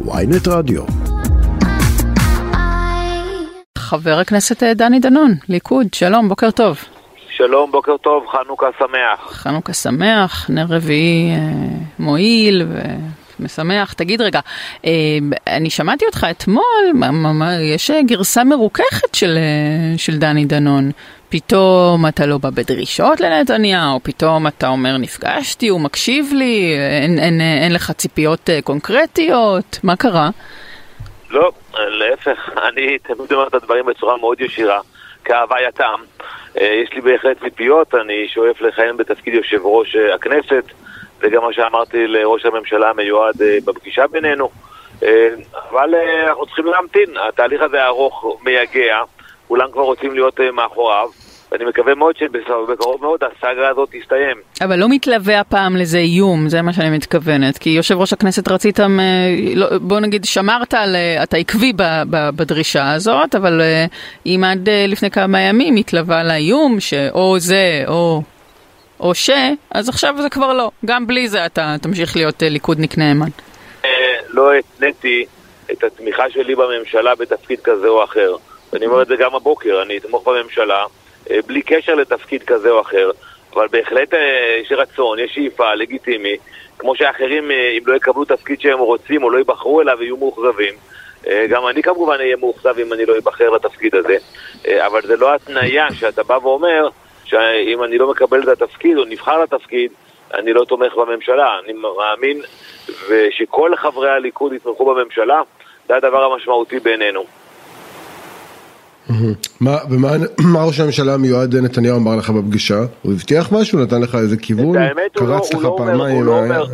ויינט רדיו. חבר הכנסת אה, דני דנון, ליכוד, שלום, בוקר טוב. שלום, בוקר טוב, חנוכה שמח. חנוכה שמח, נר רביעי אה, מועיל ומשמח. תגיד רגע, אה, אני שמעתי אותך אתמול, יש אה, גרסה מרוככת של, אה, של דני דנון. פתאום אתה לא בא בדרישות לנתניהו, פתאום אתה אומר נפגשתי, הוא מקשיב לי, אין, אין, אין, אין לך ציפיות אה, קונקרטיות, מה קרה? לא, להפך, אני תמיד אומר את הדברים בצורה מאוד ישירה, כהווייתם. אה, יש לי בהחלט ציפיות, אני שואף לכהן בתפקיד יושב ראש אה, הכנסת, זה גם מה שאמרתי לראש הממשלה המיועד אה, בפגישה בינינו. אה, אבל אה, אנחנו צריכים להמתין, התהליך הזה ארוך, מייגע, כולם כבר רוצים להיות מאחוריו, ואני מקווה מאוד שבקרוב מאוד הסאגה הזאת תסתיים. אבל לא מתלווה הפעם לזה איום, זה מה שאני מתכוונת. כי יושב ראש הכנסת רצית, לא, בוא נגיד, שמרת על, אתה עקבי בדרישה הזאת, אבל אם עד לפני כמה ימים התלווה לאיום שאו זה או, או ש, אז עכשיו זה כבר לא. גם בלי זה אתה תמשיך להיות אה, ליכודניק נאמן. אה, לא התניתי את התמיכה שלי בממשלה בתפקיד כזה או אחר. ואני אומר את זה גם הבוקר, אני אתמוך בממשלה אה, בלי קשר לתפקיד כזה או אחר, אבל בהחלט יש רצון, יש שאיפה, לגיטימי, כמו שאחרים, אם לא יקבלו תפקיד שהם רוצים או לא ייבחרו אליו, יהיו מאוכזבים. גם אני כמובן אהיה מאוכזב אם אני לא אבחר לתפקיד הזה, אבל זה לא התניה שאתה בא ואומר שאם אני לא מקבל את התפקיד או נבחר לתפקיד, אני לא תומך בממשלה. אני מאמין ושכל חברי הליכוד יתמכו בממשלה, זה הדבר המשמעותי בעינינו. מה, ומה מה ראש הממשלה המיועד נתניהו אמר לך בפגישה? הוא הבטיח משהו? נתן לך איזה כיוון? לא- קרץ לך לא פעמיים? הוא לא אה, אומר-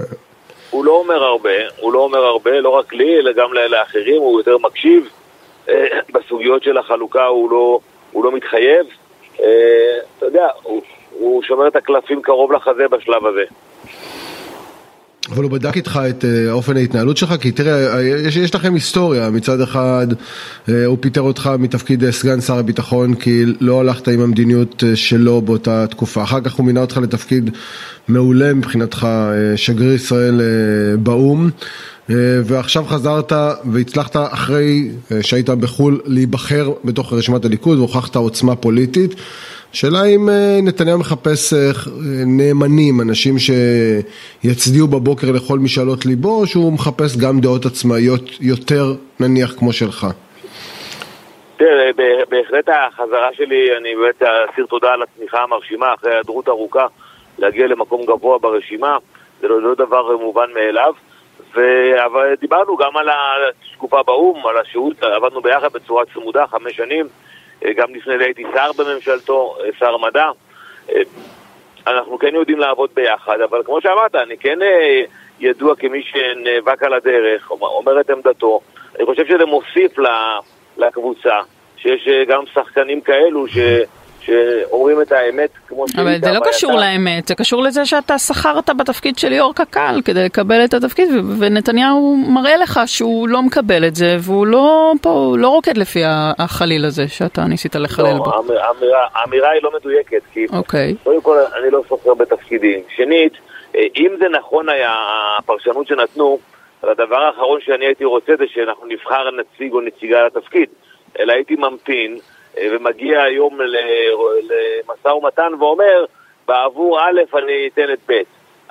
הוא לא אומר הרבה, הוא לא אומר הרבה, לא רק לי, אלא גם לאחרים, הוא יותר מקשיב. אה, בסוגיות של החלוקה הוא לא, הוא לא מתחייב. אה, אתה יודע, הוא, הוא שומר את הקלפים קרוב לחזה בשלב הזה. אבל הוא בדק איתך את אה, אופן ההתנהלות שלך? כי תראה, אה, יש, יש לכם היסטוריה, מצד אחד הוא פיטר אותך מתפקיד סגן שר הביטחון כי לא הלכת עם המדיניות שלו באותה תקופה, אחר כך הוא מינה אותך לתפקיד מעולה מבחינתך, שגריר ישראל באו"ם. אה, ועכשיו חזרת והצלחת אחרי אה, שהיית בחו"ל להיבחר בתוך רשימת הליכוד והוכחת עוצמה פוליטית. שאלה אם אה, נתניהו מחפש נאמנים, אנשים שיצדיעו בבוקר לכל משאלות ליבו, או שהוא מחפש גם דעות עצמאיות יותר נניח כמו שלך? תראה, בהחלט החזרה שלי, אני באמת אסיר תודה על התמיכה המרשימה אחרי היעדרות ארוכה, להגיע למקום גבוה ברשימה, זה לא, לא דבר מובן מאליו. אבל דיברנו גם על התקופה באו"ם, על השהות, עבדנו ביחד בצורה צמודה, חמש שנים, אה, גם לפני זה הייתי שר בממשלתו, אה, שר מדע. אה, אנחנו כן יודעים לעבוד ביחד, אבל כמו שאמרת, אני כן ידוע כמי שנאבק על הדרך, אומר- את עמדתו. אני חושב שזה מוסיף לקבוצה, שיש גם שחקנים כאלו ש... שאומרים את האמת כמו שהיא. אבל זה לא. קשור לאמת, זה קשור לזה שאתה שכרת בתפקיד של ליאור קק"ל כדי לקבל את התפקיד, ונתניהו מראה לך שהוא לא מקבל את זה, והוא לא פה, לא רוקד לפי החליל הזה שאתה ניסית לחלל בו. לא, האמיר- האמירה- האמירה היא לא מדויקת, כי אוקיי. קודם כל אני לא סוחר בתפקידים. שנית, אה, אם זה נכון היה, הפרשנות שנתנו, הדבר האחרון שאני הייתי רוצה זה שאנחנו נבחר נציג או נציגה לתפקיד, אלא הייתי ממתין ומגיע היום למשא ומתן ואומר, בעבור א' אני אתן את ב'.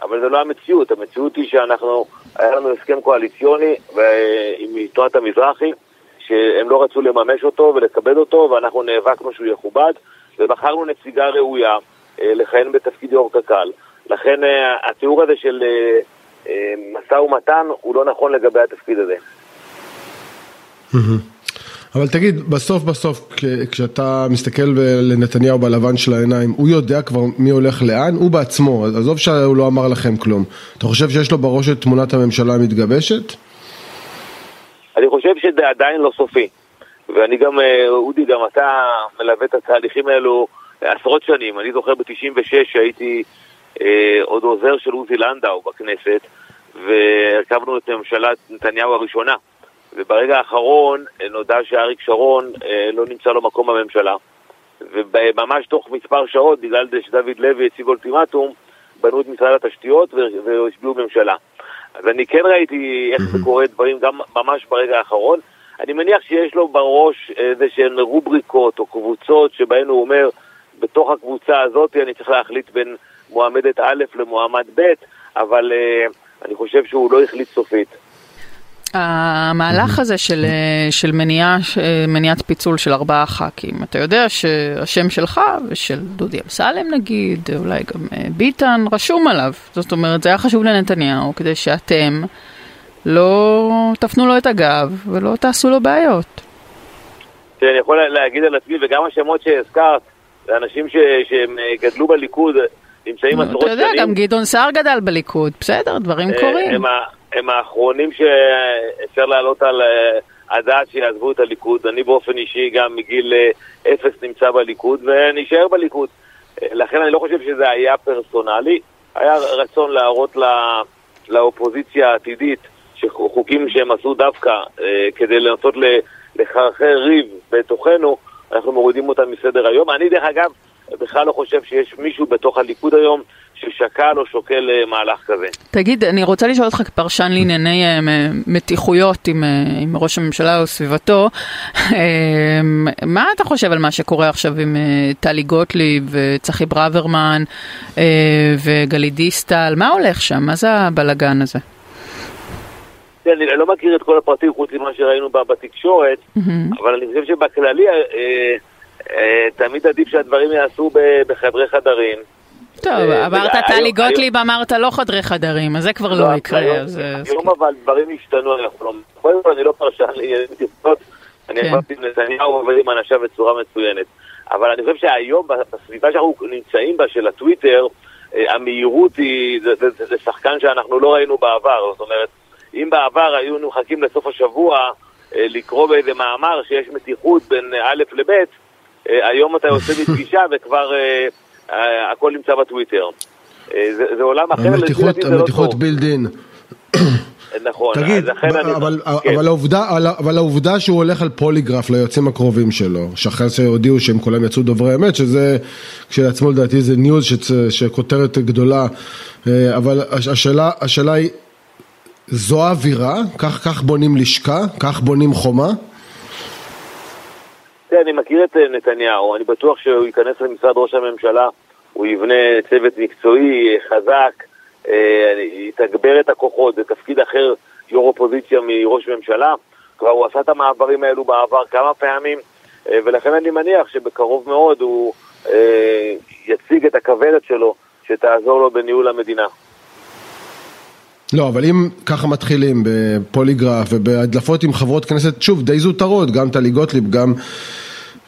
אבל זה לא המציאות, המציאות היא שאנחנו, היה לנו הסכם קואליציוני ו- עם תנועת המזרחי, שהם לא רצו לממש אותו ולכבד אותו, ואנחנו נאבקנו שהוא יכובד, ובחרנו נציגה ראויה אה, לכהן בתפקיד יו"ר קק"ל. לכן אה, התיאור הזה של אה, אה, משא ומתן הוא לא נכון לגבי התפקיד הזה. אבל תגיד, בסוף בסוף, כשאתה מסתכל לנתניהו בלבן של העיניים, הוא יודע כבר מי הולך לאן? הוא בעצמו, עזוב שהוא לא אמר לכם כלום. אתה חושב שיש לו בראש את תמונת הממשלה המתגבשת? אני חושב שזה עדיין לא סופי. ואני גם, אה, אודי, גם אתה מלווה את התהליכים האלו עשרות שנים. אני זוכר ב-96 שהייתי אה, עוד עוזר של עוזי לנדאו בכנסת, והרכבנו את ממשלת נתניהו הראשונה. וברגע האחרון אה, נודע שאריק שרון אה, לא נמצא לו מקום בממשלה. וממש תוך מספר שעות, בגלל שדוד לוי הציג אולטימטום, בנו את משרד התשתיות והשביעו ממשלה. אז אני כן ראיתי איך זה קורה דברים גם ממש ברגע האחרון. אני מניח שיש לו בראש איזה שהן רובריקות או קבוצות שבהן הוא אומר, בתוך הקבוצה הזאת אני צריך להחליט בין מועמדת א' למועמד ב', אבל uh, אני חושב שהוא לא החליט סופית. המהלך הזה של, של מניעה, מניעת פיצול של ארבעה ח"כים, אתה יודע שהשם שלך ושל דודי אמסלם נגיד, אולי גם אה, ביטן, רשום עליו. זאת אומרת, זה היה חשוב לנתניהו כדי שאתם לא תפנו לו את הגב ולא תעשו לו בעיות. אני יכול להגיד על עצמי, וגם השמות שהזכרת, זה אנשים שהם אה, גדלו בליכוד, נמצאים עשרות שנים. אתה יודע, גם גדעון סער גדל בליכוד, בסדר, דברים אה, קורים. הם האחרונים שאפשר להעלות על אה, הדעת שיעזבו את הליכוד. אני באופן אישי גם מגיל אה, אפס נמצא בליכוד ונשאר בליכוד. אה, לכן אני לא חושב שזה היה פרסונלי. היה רצון להראות לא, לאופוזיציה העתידית שחוקים שהם עשו דווקא כדי לנסות לחרחר ריב בתוכנו, אנחנו מורידים אותם מסדר היום. אני דרך אגב בכלל לא חושב שיש מישהו בתוך הליכוד היום ששקל או שוקל אה, מהלך כזה. תגיד, אני רוצה לשאול אותך כפרשן לענייני אה, מתיחויות עם, אה, עם ראש הממשלה או סביבתו, מה אתה חושב על מה שקורה עכשיו עם טלי גוטליב וצחי ברוורמן וגלית דיסטל? מה הולך שם? מה זה הבלגן הזה? אני לא מכיר את כל הפרטים חוץ ממה שראינו בתקשורת, אבל אני חושב שבכללי תמיד עדיף שהדברים יעשו בחדרי חדרים. טוב, אמרת טלי גוטליב, אמרת לא חדרי חדרים, אז זה כבר לא, לא יקרה. היום אבל דברים השתנו, קודם כל אני לא פרשן לעניינים אני אמרתי כן. נתניהו עובד עם אנשיו בצורה מצוינת. אבל אני חושב שהיום, בסביבה שאנחנו נמצאים בה, של הטוויטר, אה, המהירות היא, זה שחקן שאנחנו לא ראינו בעבר. זאת אומרת, אם בעבר היו מחכים לסוף השבוע אה, לקרוא באיזה מאמר שיש מתיחות בין א' לב', אה, היום אתה יוצא מפגישה וכבר... אה, הכל נמצא בטוויטר. אה, זה, זה עולם אחר, המתיחות, המתיחות לא בילדין. נכון, תגיד, אבל, אני... אבל, כן. אבל, העובדה, אבל העובדה שהוא הולך על פוליגרף ליועצים הקרובים שלו, שאחרי זה הודיעו שהם כולם יצאו דוברי אמת, שזה כשלעצמו לדעתי זה news שכותרת גדולה, אה, אבל השאלה, השאלה היא, זו האווירה? כך, כך בונים לשכה? כך בונים חומה? תראה, אני מכיר את אה, נתניהו, אני בטוח שהוא ייכנס למשרד ראש הממשלה, הוא יבנה צוות מקצועי חזק, אה, יתגבר את הכוחות, זה תפקיד אחר, יו"ר אופוזיציה מראש ממשלה. כבר הוא עשה את המעברים האלו בעבר כמה פעמים, אה, ולכן אני מניח שבקרוב מאוד הוא יציג את הכוורת שלו שתעזור לו בניהול המדינה. לא, אבל אם ככה מתחילים בפוליגרף ובהדלפות עם חברות כנסת, שוב, די זוטרות, גם טלי גוטליב, גם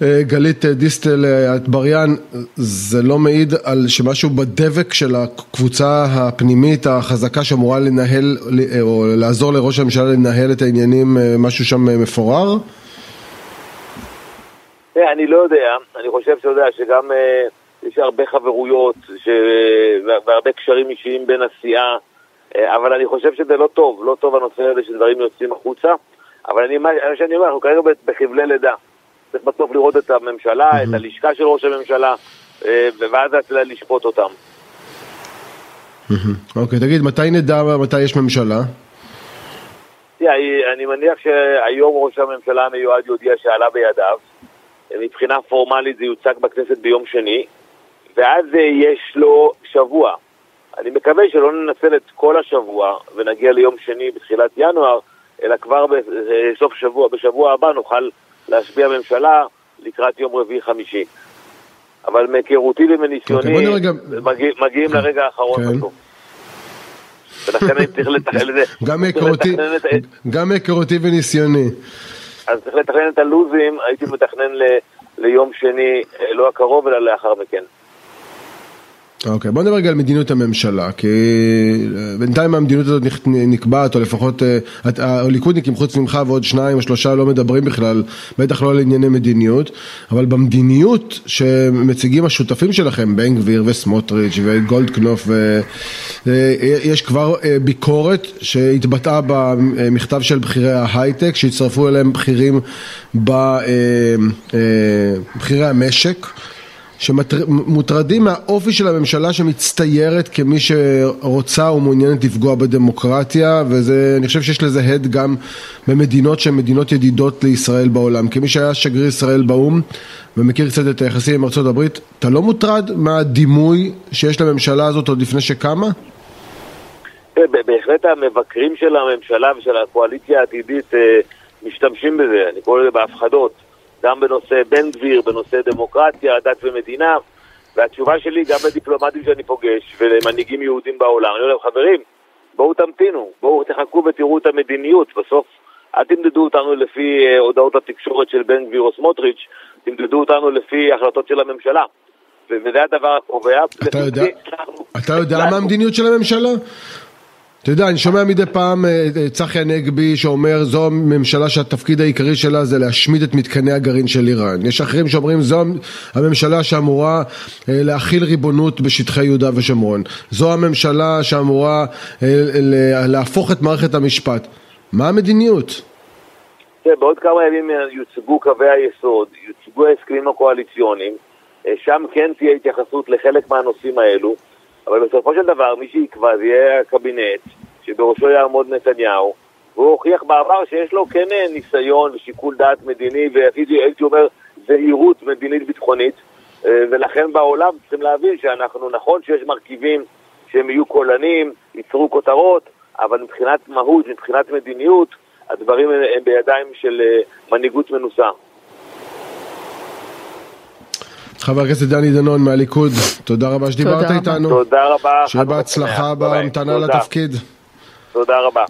אה, גלית דיסטל אטבריאן, זה לא מעיד על שמשהו בדבק של הקבוצה הפנימית החזקה שאמורה לנהל, או לעזור לראש הממשלה לנהל את העניינים, אה, משהו שם מפורר? אני לא יודע, אני חושב שאתה יודע שגם אה, יש הרבה חברויות והרבה קשרים אישיים בין הסיעה אה, אבל אני חושב שזה לא טוב, לא טוב הנושא הזה שדברים יוצאים החוצה. אבל אני, מה שאני אומר, אנחנו כרגע בחבלי לידה. צריך בסוף לראות את הממשלה, את הלשכה של ראש הממשלה, אה, ואז לשפוט אותם. אוקיי, תגיד, מתי נדע מתי יש ממשלה? אני מניח שהיום ראש הממשלה המיועד יודיע שעלה בידיו. מבחינה פורמלית זה יוצג בכנסת ביום שני, ואז יש לו שבוע. אני מקווה שלא ננצל את כל השבוע ונגיע ליום שני בתחילת ינואר, אלא כבר בסוף שבוע, בשבוע הבא נוכל להשביע ממשלה לקראת יום רביעי-חמישי. אבל מהיכרותי ומניסיוני, okay, רגע... מגיע, מגיעים okay. לרגע האחרון okay. בסוף. ולכן אני צריך לתכנן את זה. גם מהיכרותי וניסיוני. אז צריך לתכנן את הלוזים, הייתי מתכנן ליום שני, אה, לא הקרוב, אלא לאחר מכן. אוקיי, בוא נדבר רגע על מדיניות הממשלה, כי אה, בינתיים המדיניות הזאת נקבעת, או לפחות אה, הליכודניקים חוץ ממך ועוד שניים או שלושה לא מדברים בכלל, בטח לא על ענייני מדיניות, אבל במדיניות שמציגים השותפים שלכם, בן גביר וסמוטריץ' וגולדקנופ, יש כבר אה, ביקורת שהתבטאה במכתב של בכירי ההייטק, שהצטרפו אליהם בכירים, בכירי המשק. שמוטרדים מהאופי של הממשלה שמצטיירת כמי שרוצה ומעוניינת לפגוע בדמוקרטיה ואני חושב שיש לזה הד גם במדינות שהן מדינות ידידות לישראל בעולם. כמי שהיה שגריר ישראל באו"ם ומכיר קצת את היחסים עם הברית, אתה לא מוטרד מהדימוי שיש לממשלה הזאת עוד לפני שקמה? בהחלט המבקרים של הממשלה ושל הקואליציה העתידית אה, משתמשים בזה, אני קורא לזה בהפחדות. גם בנושא בן גביר, בנושא דמוקרטיה, דת ומדינה, והתשובה שלי גם לדיפלומטים שאני פוגש ולמנהיגים יהודים בעולם, אני אומר להם, חברים, בואו תמתינו, בואו תחכו ותראו את המדיניות, בסוף אל תמדדו אותנו לפי אה, הודעות התקשורת של בן גביר או סמוטריץ', תמדדו אותנו לפי החלטות של הממשלה. וזה הדבר הקובע. אתה יודע, אתה יודע מה המדיניות של הממשלה? אתה יודע, אני שומע מדי פעם אה, אה, צחי הנגבי שאומר זו הממשלה שהתפקיד העיקרי שלה זה להשמיד את מתקני הגרעין של איראן. יש אחרים שאומרים זו הממשלה שאמורה אה, להכיל ריבונות בשטחי יהודה ושומרון. זו הממשלה שאמורה להפוך את מערכת המשפט. מה המדיניות? כן, בעוד כמה ימים יוצגו קווי היסוד, יוצגו ההסכמים הקואליציוניים, שם כן תהיה התייחסות לחלק מהנושאים האלו. אבל בסופו של דבר מי שיקבע זה יהיה הקבינט, שבראשו יעמוד נתניהו, והוא הוכיח בעבר שיש לו כן ניסיון ושיקול דעת מדיני, ואפילו הייתי אומר זהירות מדינית ביטחונית, אה, ולכן בעולם צריכים להבין שאנחנו, נכון שיש מרכיבים שהם יהיו קולנים, ייצרו כותרות, אבל מבחינת מהות, מבחינת מדיניות, הדברים הם בידיים של אה, מנהיגות מנוסה. חבר הכנסת דני דנון מהליכוד, תודה רבה שדיברת איתנו. תודה רבה. שיהיה בהצלחה בהמתנה לתפקיד. תודה רבה.